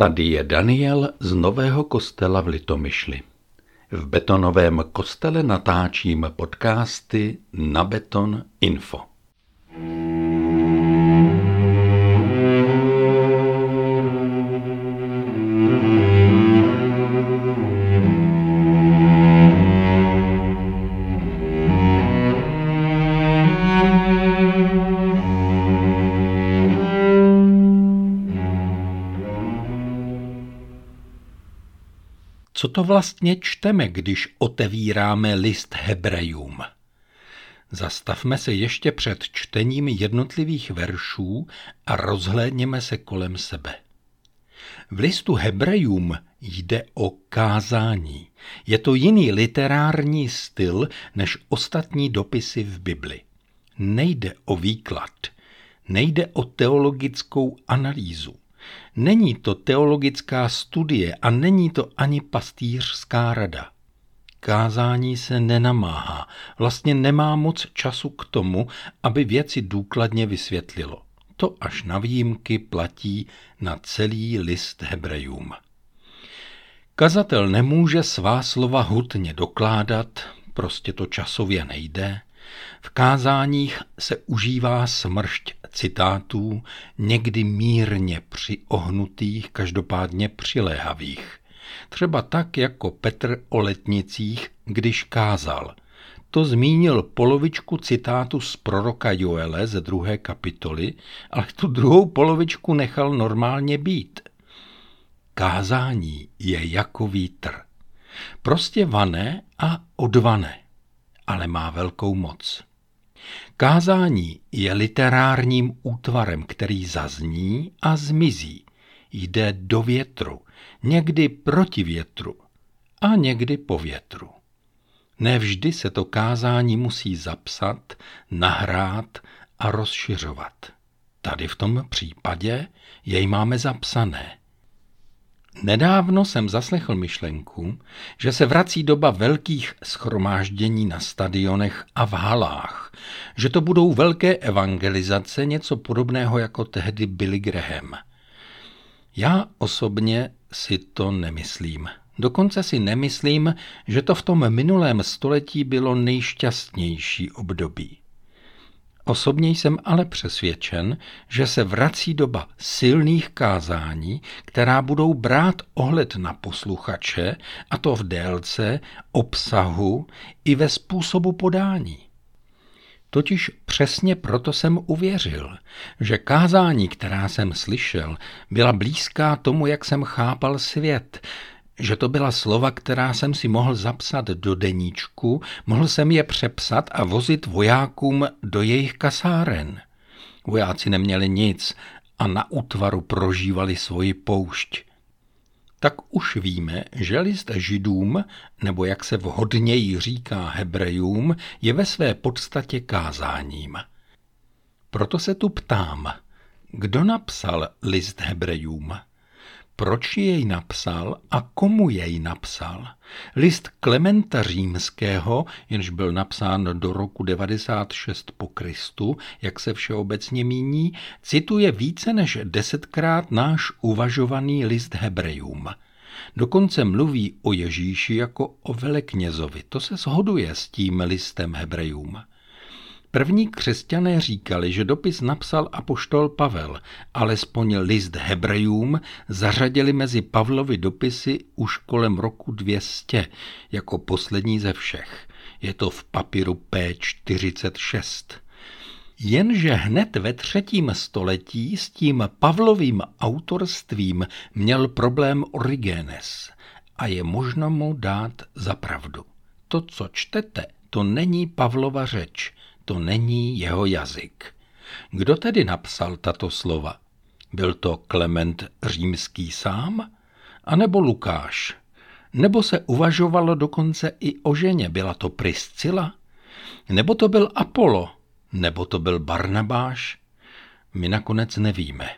Tady je Daniel z Nového kostela v Litomyšli. V betonovém kostele natáčím podcasty na Beton Info. Co to vlastně čteme, když otevíráme list Hebrejům? Zastavme se ještě před čtením jednotlivých veršů a rozhlédněme se kolem sebe. V listu Hebrejům jde o kázání. Je to jiný literární styl než ostatní dopisy v Bibli. Nejde o výklad, nejde o teologickou analýzu. Není to teologická studie a není to ani pastýřská rada. Kázání se nenamáhá, vlastně nemá moc času k tomu, aby věci důkladně vysvětlilo. To až na výjimky platí na celý list Hebrejům. Kazatel nemůže svá slova hutně dokládat, prostě to časově nejde, v kázáních se užívá smršť citátů, někdy mírně přiohnutých, každopádně přiléhavých. Třeba tak jako Petr o letnicích, když kázal. To zmínil polovičku citátu z proroka Joele ze druhé kapitoly, ale tu druhou polovičku nechal normálně být. Kázání je jako vítr. Prostě vané a odvané, ale má velkou moc. Kázání je literárním útvarem, který zazní a zmizí. Jde do větru, někdy proti větru a někdy po větru. Nevždy se to kázání musí zapsat, nahrát a rozšiřovat. Tady v tom případě jej máme zapsané. Nedávno jsem zaslechl myšlenku, že se vrací doba velkých schromáždění na stadionech a v halách, že to budou velké evangelizace, něco podobného jako tehdy Billy Graham. Já osobně si to nemyslím. Dokonce si nemyslím, že to v tom minulém století bylo nejšťastnější období. Osobně jsem ale přesvědčen, že se vrací doba silných kázání, která budou brát ohled na posluchače, a to v délce, obsahu i ve způsobu podání. Totiž přesně proto jsem uvěřil, že kázání, která jsem slyšel, byla blízká tomu, jak jsem chápal svět, že to byla slova, která jsem si mohl zapsat do deníčku, mohl jsem je přepsat a vozit vojákům do jejich kasáren. Vojáci neměli nic a na útvaru prožívali svoji poušť. Tak už víme, že list židům, nebo jak se vhodněji říká hebrejům, je ve své podstatě kázáním. Proto se tu ptám, kdo napsal list hebrejům? Proč jej napsal a komu jej napsal. List Klementa Římského, jenž byl napsán do roku 96 po Kristu, jak se všeobecně míní, cituje více než desetkrát náš uvažovaný list Hebrejům. Dokonce mluví o Ježíši jako o veleknězovi. To se shoduje s tím listem Hebrejům. První křesťané říkali, že dopis napsal apoštol Pavel, alespoň list Hebrejům zařadili mezi Pavlovy dopisy už kolem roku 200, jako poslední ze všech. Je to v papíru P46. Jenže hned ve třetím století s tím Pavlovým autorstvím měl problém Origenes a je možno mu dát za pravdu. To, co čtete, to není Pavlova řeč, to není jeho jazyk. Kdo tedy napsal tato slova? Byl to Klement římský sám? A nebo Lukáš? Nebo se uvažovalo dokonce i o ženě, byla to Priscila? Nebo to byl Apollo? Nebo to byl Barnabáš? My nakonec nevíme.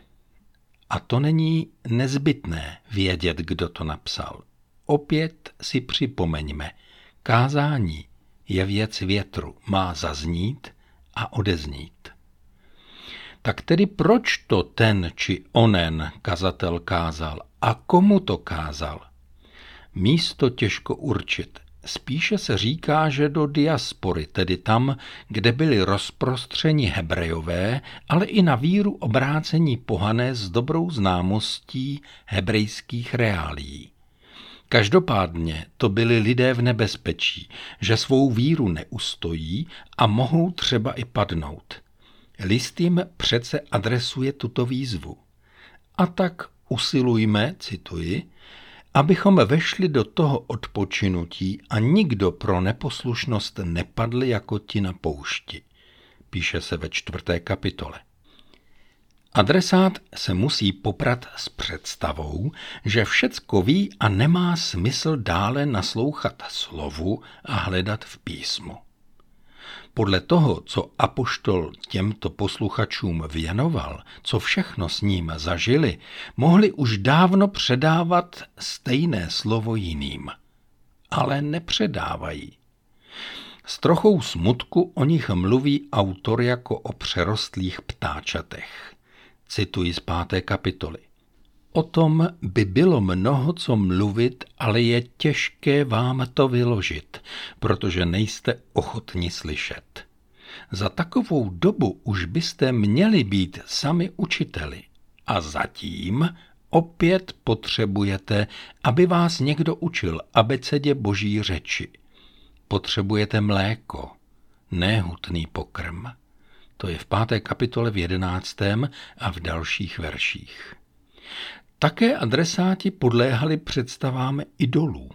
A to není nezbytné vědět, kdo to napsal. Opět si připomeňme, kázání je věc větru, má zaznít a odeznít. Tak tedy proč to ten či onen kazatel kázal a komu to kázal? Místo těžko určit. Spíše se říká, že do diaspory, tedy tam, kde byli rozprostřeni hebrejové, ale i na víru obrácení pohané s dobrou známostí hebrejských reálí. Každopádně to byli lidé v nebezpečí, že svou víru neustojí a mohou třeba i padnout. List jim přece adresuje tuto výzvu. A tak usilujme, cituji, abychom vešli do toho odpočinutí a nikdo pro neposlušnost nepadl jako ti na poušti. Píše se ve čtvrté kapitole. Adresát se musí poprat s představou, že všecko ví a nemá smysl dále naslouchat slovu a hledat v písmu. Podle toho, co apoštol těmto posluchačům věnoval, co všechno s ním zažili, mohli už dávno předávat stejné slovo jiným. Ale nepředávají. S trochou smutku o nich mluví autor jako o přerostlých ptáčatech. Cituji z páté kapitoly. O tom by bylo mnoho co mluvit, ale je těžké vám to vyložit, protože nejste ochotni slyšet. Za takovou dobu už byste měli být sami učiteli. A zatím opět potřebujete, aby vás někdo učil abecedě boží řeči. Potřebujete mléko, nehutný pokrm. To je v páté kapitole v jedenáctém a v dalších verších. Také adresáti podléhali představám idolů.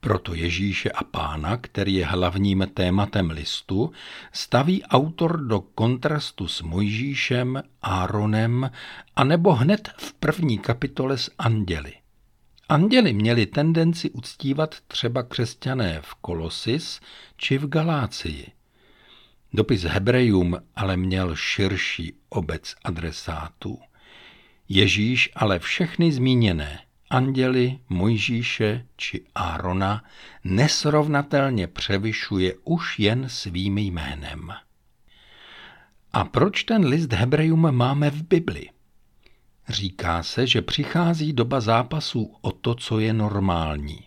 Proto Ježíše a pána, který je hlavním tématem listu, staví autor do kontrastu s Mojžíšem, Áronem a nebo hned v první kapitole s anděli. Anděli měli tendenci uctívat třeba křesťané v Kolosis či v Galácii. Dopis Hebrejům ale měl širší obec adresátů. Ježíš ale všechny zmíněné, anděli, Mojžíše či Árona, nesrovnatelně převyšuje už jen svým jménem. A proč ten list Hebrejům máme v Bibli? Říká se, že přichází doba zápasů o to, co je normální.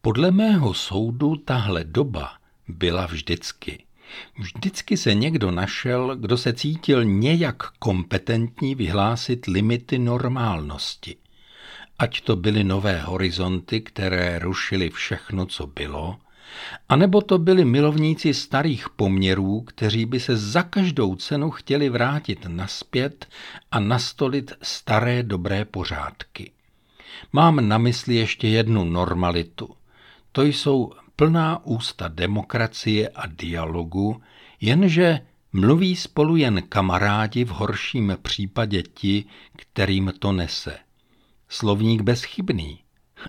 Podle mého soudu tahle doba byla vždycky. Vždycky se někdo našel, kdo se cítil nějak kompetentní vyhlásit limity normálnosti. Ať to byly nové horizonty, které rušily všechno, co bylo, anebo to byli milovníci starých poměrů, kteří by se za každou cenu chtěli vrátit naspět a nastolit staré dobré pořádky. Mám na mysli ještě jednu normalitu. To jsou plná ústa demokracie a dialogu, jenže mluví spolu jen kamarádi v horším případě ti, kterým to nese. Slovník bezchybný,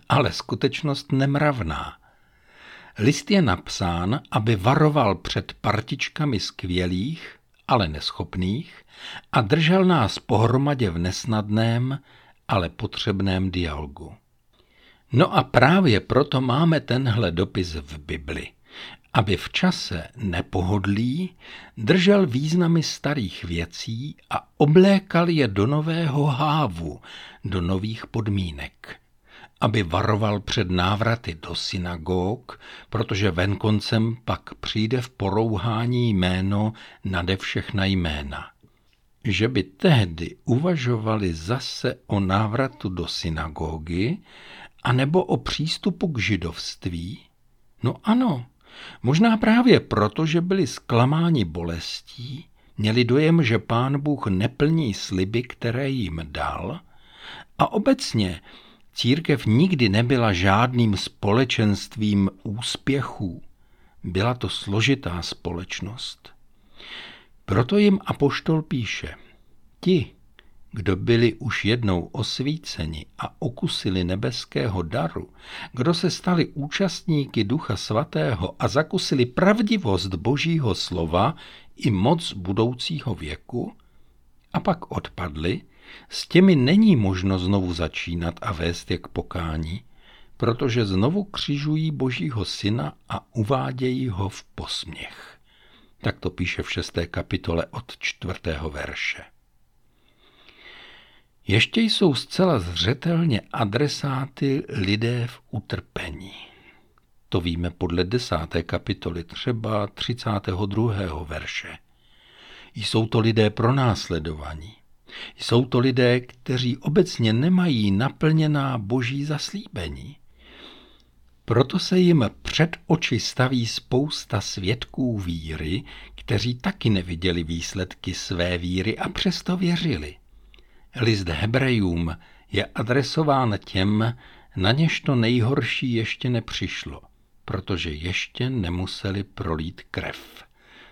ale skutečnost nemravná. List je napsán, aby varoval před partičkami skvělých, ale neschopných a držel nás pohromadě v nesnadném, ale potřebném dialogu. No a právě proto máme tenhle dopis v Bibli, aby v čase nepohodlí držel významy starých věcí a oblékal je do nového hávu, do nových podmínek. Aby varoval před návraty do synagóg, protože venkoncem pak přijde v porouhání jméno nade všechna jména. Že by tehdy uvažovali zase o návratu do synagógy, a nebo o přístupu k židovství? No ano, možná právě proto, že byli zklamáni bolestí, měli dojem, že pán Bůh neplní sliby, které jim dal a obecně církev nikdy nebyla žádným společenstvím úspěchů. Byla to složitá společnost. Proto jim apoštol píše, ti, kdo byli už jednou osvíceni a okusili nebeského daru, kdo se stali účastníky Ducha Svatého a zakusili pravdivost Božího slova i moc budoucího věku, a pak odpadli, s těmi není možno znovu začínat a vést je k pokání, protože znovu křižují Božího syna a uvádějí ho v posměch. Tak to píše v šesté kapitole od čtvrtého verše. Ještě jsou zcela zřetelně adresáty lidé v utrpení. To víme podle desáté kapitoly, třeba 32. verše. Jsou to lidé pronásledovaní. Jsou to lidé, kteří obecně nemají naplněná boží zaslíbení. Proto se jim před oči staví spousta svědků víry, kteří taky neviděli výsledky své víry a přesto věřili. List Hebrejům je adresován těm, na něž to nejhorší ještě nepřišlo, protože ještě nemuseli prolít krev.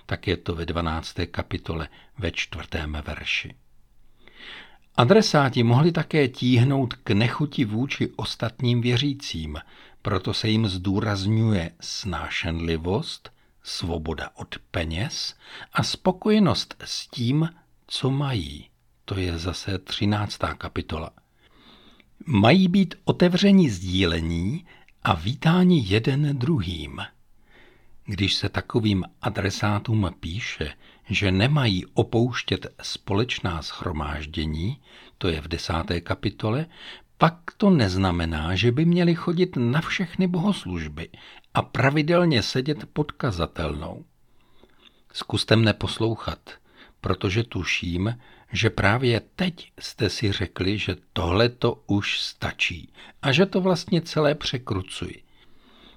Tak je to ve 12. kapitole ve čtvrtém verši. Adresáti mohli také tíhnout k nechuti vůči ostatním věřícím, proto se jim zdůrazňuje snášenlivost, svoboda od peněz a spokojenost s tím, co mají. To je zase 13. kapitola. Mají být otevření sdílení a vítání jeden druhým. Když se takovým adresátům píše, že nemají opouštět společná schromáždění, to je v desáté kapitole, pak to neznamená, že by měli chodit na všechny bohoslužby a pravidelně sedět pod kazatelnou. Zkuste mne poslouchat, protože tuším, že právě teď jste si řekli, že tohle to už stačí a že to vlastně celé překrucuji.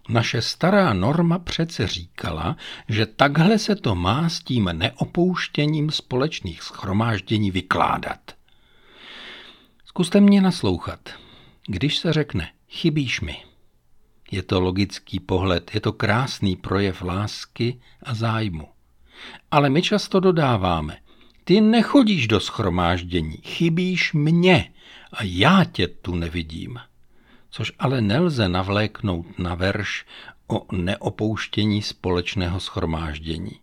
Naše stará norma přece říkala, že takhle se to má s tím neopouštěním společných schromáždění vykládat. Zkuste mě naslouchat. Když se řekne, chybíš mi. Je to logický pohled, je to krásný projev lásky a zájmu. Ale my často dodáváme, ty nechodíš do schromáždění, chybíš mě a já tě tu nevidím což ale nelze navléknout na verš o neopouštění společného schromáždění.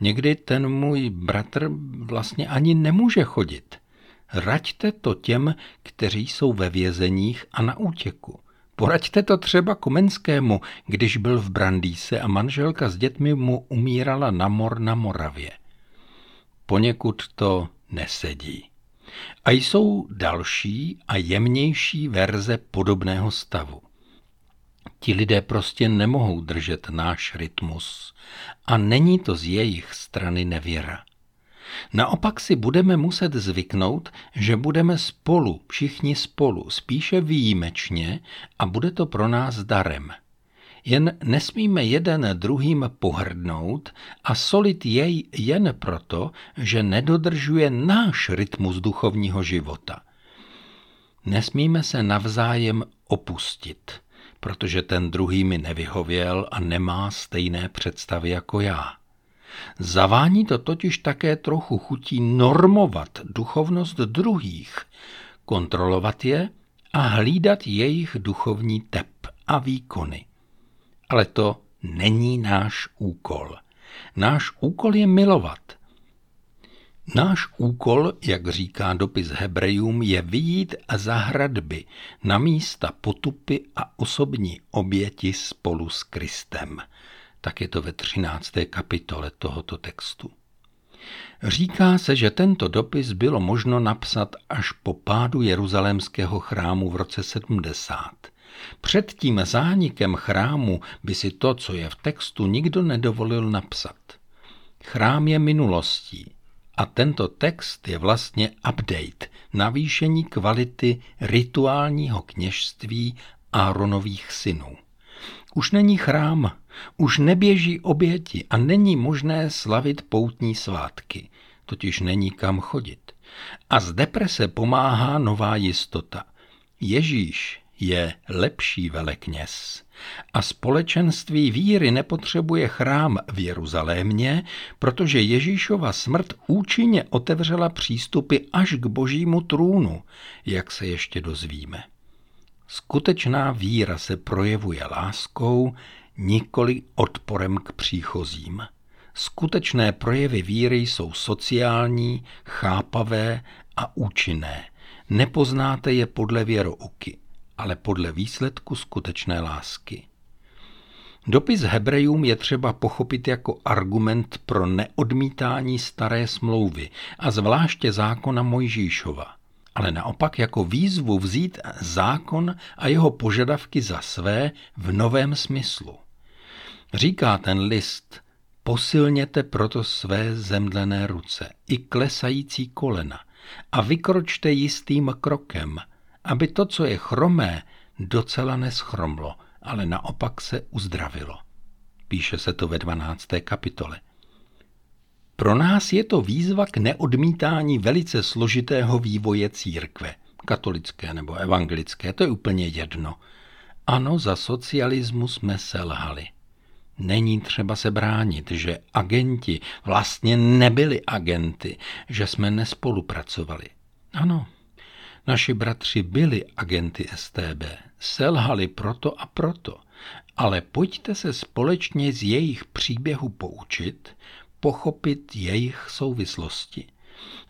Někdy ten můj bratr vlastně ani nemůže chodit. Raďte to těm, kteří jsou ve vězeních a na útěku. Poraďte to třeba Komenskému, když byl v Brandýse a manželka s dětmi mu umírala na mor na Moravě. Poněkud to nesedí. A jsou další a jemnější verze podobného stavu. Ti lidé prostě nemohou držet náš rytmus a není to z jejich strany nevěra. Naopak si budeme muset zvyknout, že budeme spolu, všichni spolu, spíše výjimečně a bude to pro nás darem – jen nesmíme jeden druhým pohrdnout a solit jej jen proto, že nedodržuje náš rytmus duchovního života. Nesmíme se navzájem opustit, protože ten druhý mi nevyhověl a nemá stejné představy jako já. Zavání to totiž také trochu chutí normovat duchovnost druhých, kontrolovat je a hlídat jejich duchovní tep a výkony. Ale to není náš úkol. Náš úkol je milovat. Náš úkol, jak říká dopis Hebrejům, je vyjít za hradby na místa potupy a osobní oběti spolu s Kristem. Tak je to ve 13. kapitole tohoto textu. Říká se, že tento dopis bylo možno napsat až po pádu jeruzalémského chrámu v roce 70. Před tím zánikem chrámu by si to, co je v textu, nikdo nedovolil napsat. Chrám je minulostí a tento text je vlastně update, navýšení kvality rituálního kněžství Áronových synů. Už není chrám, už neběží oběti a není možné slavit poutní svátky, totiž není kam chodit. A z deprese pomáhá nová jistota. Ježíš je lepší velekněz. A společenství víry nepotřebuje chrám v Jeruzalémě, protože Ježíšova smrt účinně otevřela přístupy až k božímu trůnu, jak se ještě dozvíme. Skutečná víra se projevuje láskou, nikoli odporem k příchozím. Skutečné projevy víry jsou sociální, chápavé a účinné. Nepoznáte je podle věrouky ale podle výsledku skutečné lásky. Dopis Hebrejům je třeba pochopit jako argument pro neodmítání staré smlouvy a zvláště zákona Mojžíšova. ale naopak jako výzvu vzít zákon a jeho požadavky za své v novém smyslu. Říká ten list, posilněte proto své zemdlené ruce i klesající kolena a vykročte jistým krokem, aby to, co je chromé, docela neschromlo, ale naopak se uzdravilo. Píše se to ve 12. kapitole. Pro nás je to výzva k neodmítání velice složitého vývoje církve, katolické nebo evangelické, to je úplně jedno. Ano, za socialismu jsme selhali. Není třeba se bránit, že agenti vlastně nebyli agenty, že jsme nespolupracovali. Ano, naši bratři byli agenty STB, selhali proto a proto, ale pojďte se společně z jejich příběhu poučit, pochopit jejich souvislosti.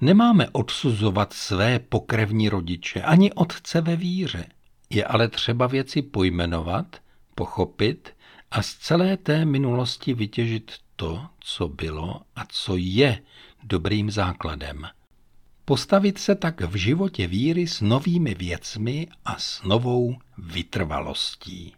Nemáme odsuzovat své pokrevní rodiče, ani otce ve víře. Je ale třeba věci pojmenovat, pochopit a z celé té minulosti vytěžit to, co bylo a co je dobrým základem. Postavit se tak v životě víry s novými věcmi a s novou vytrvalostí.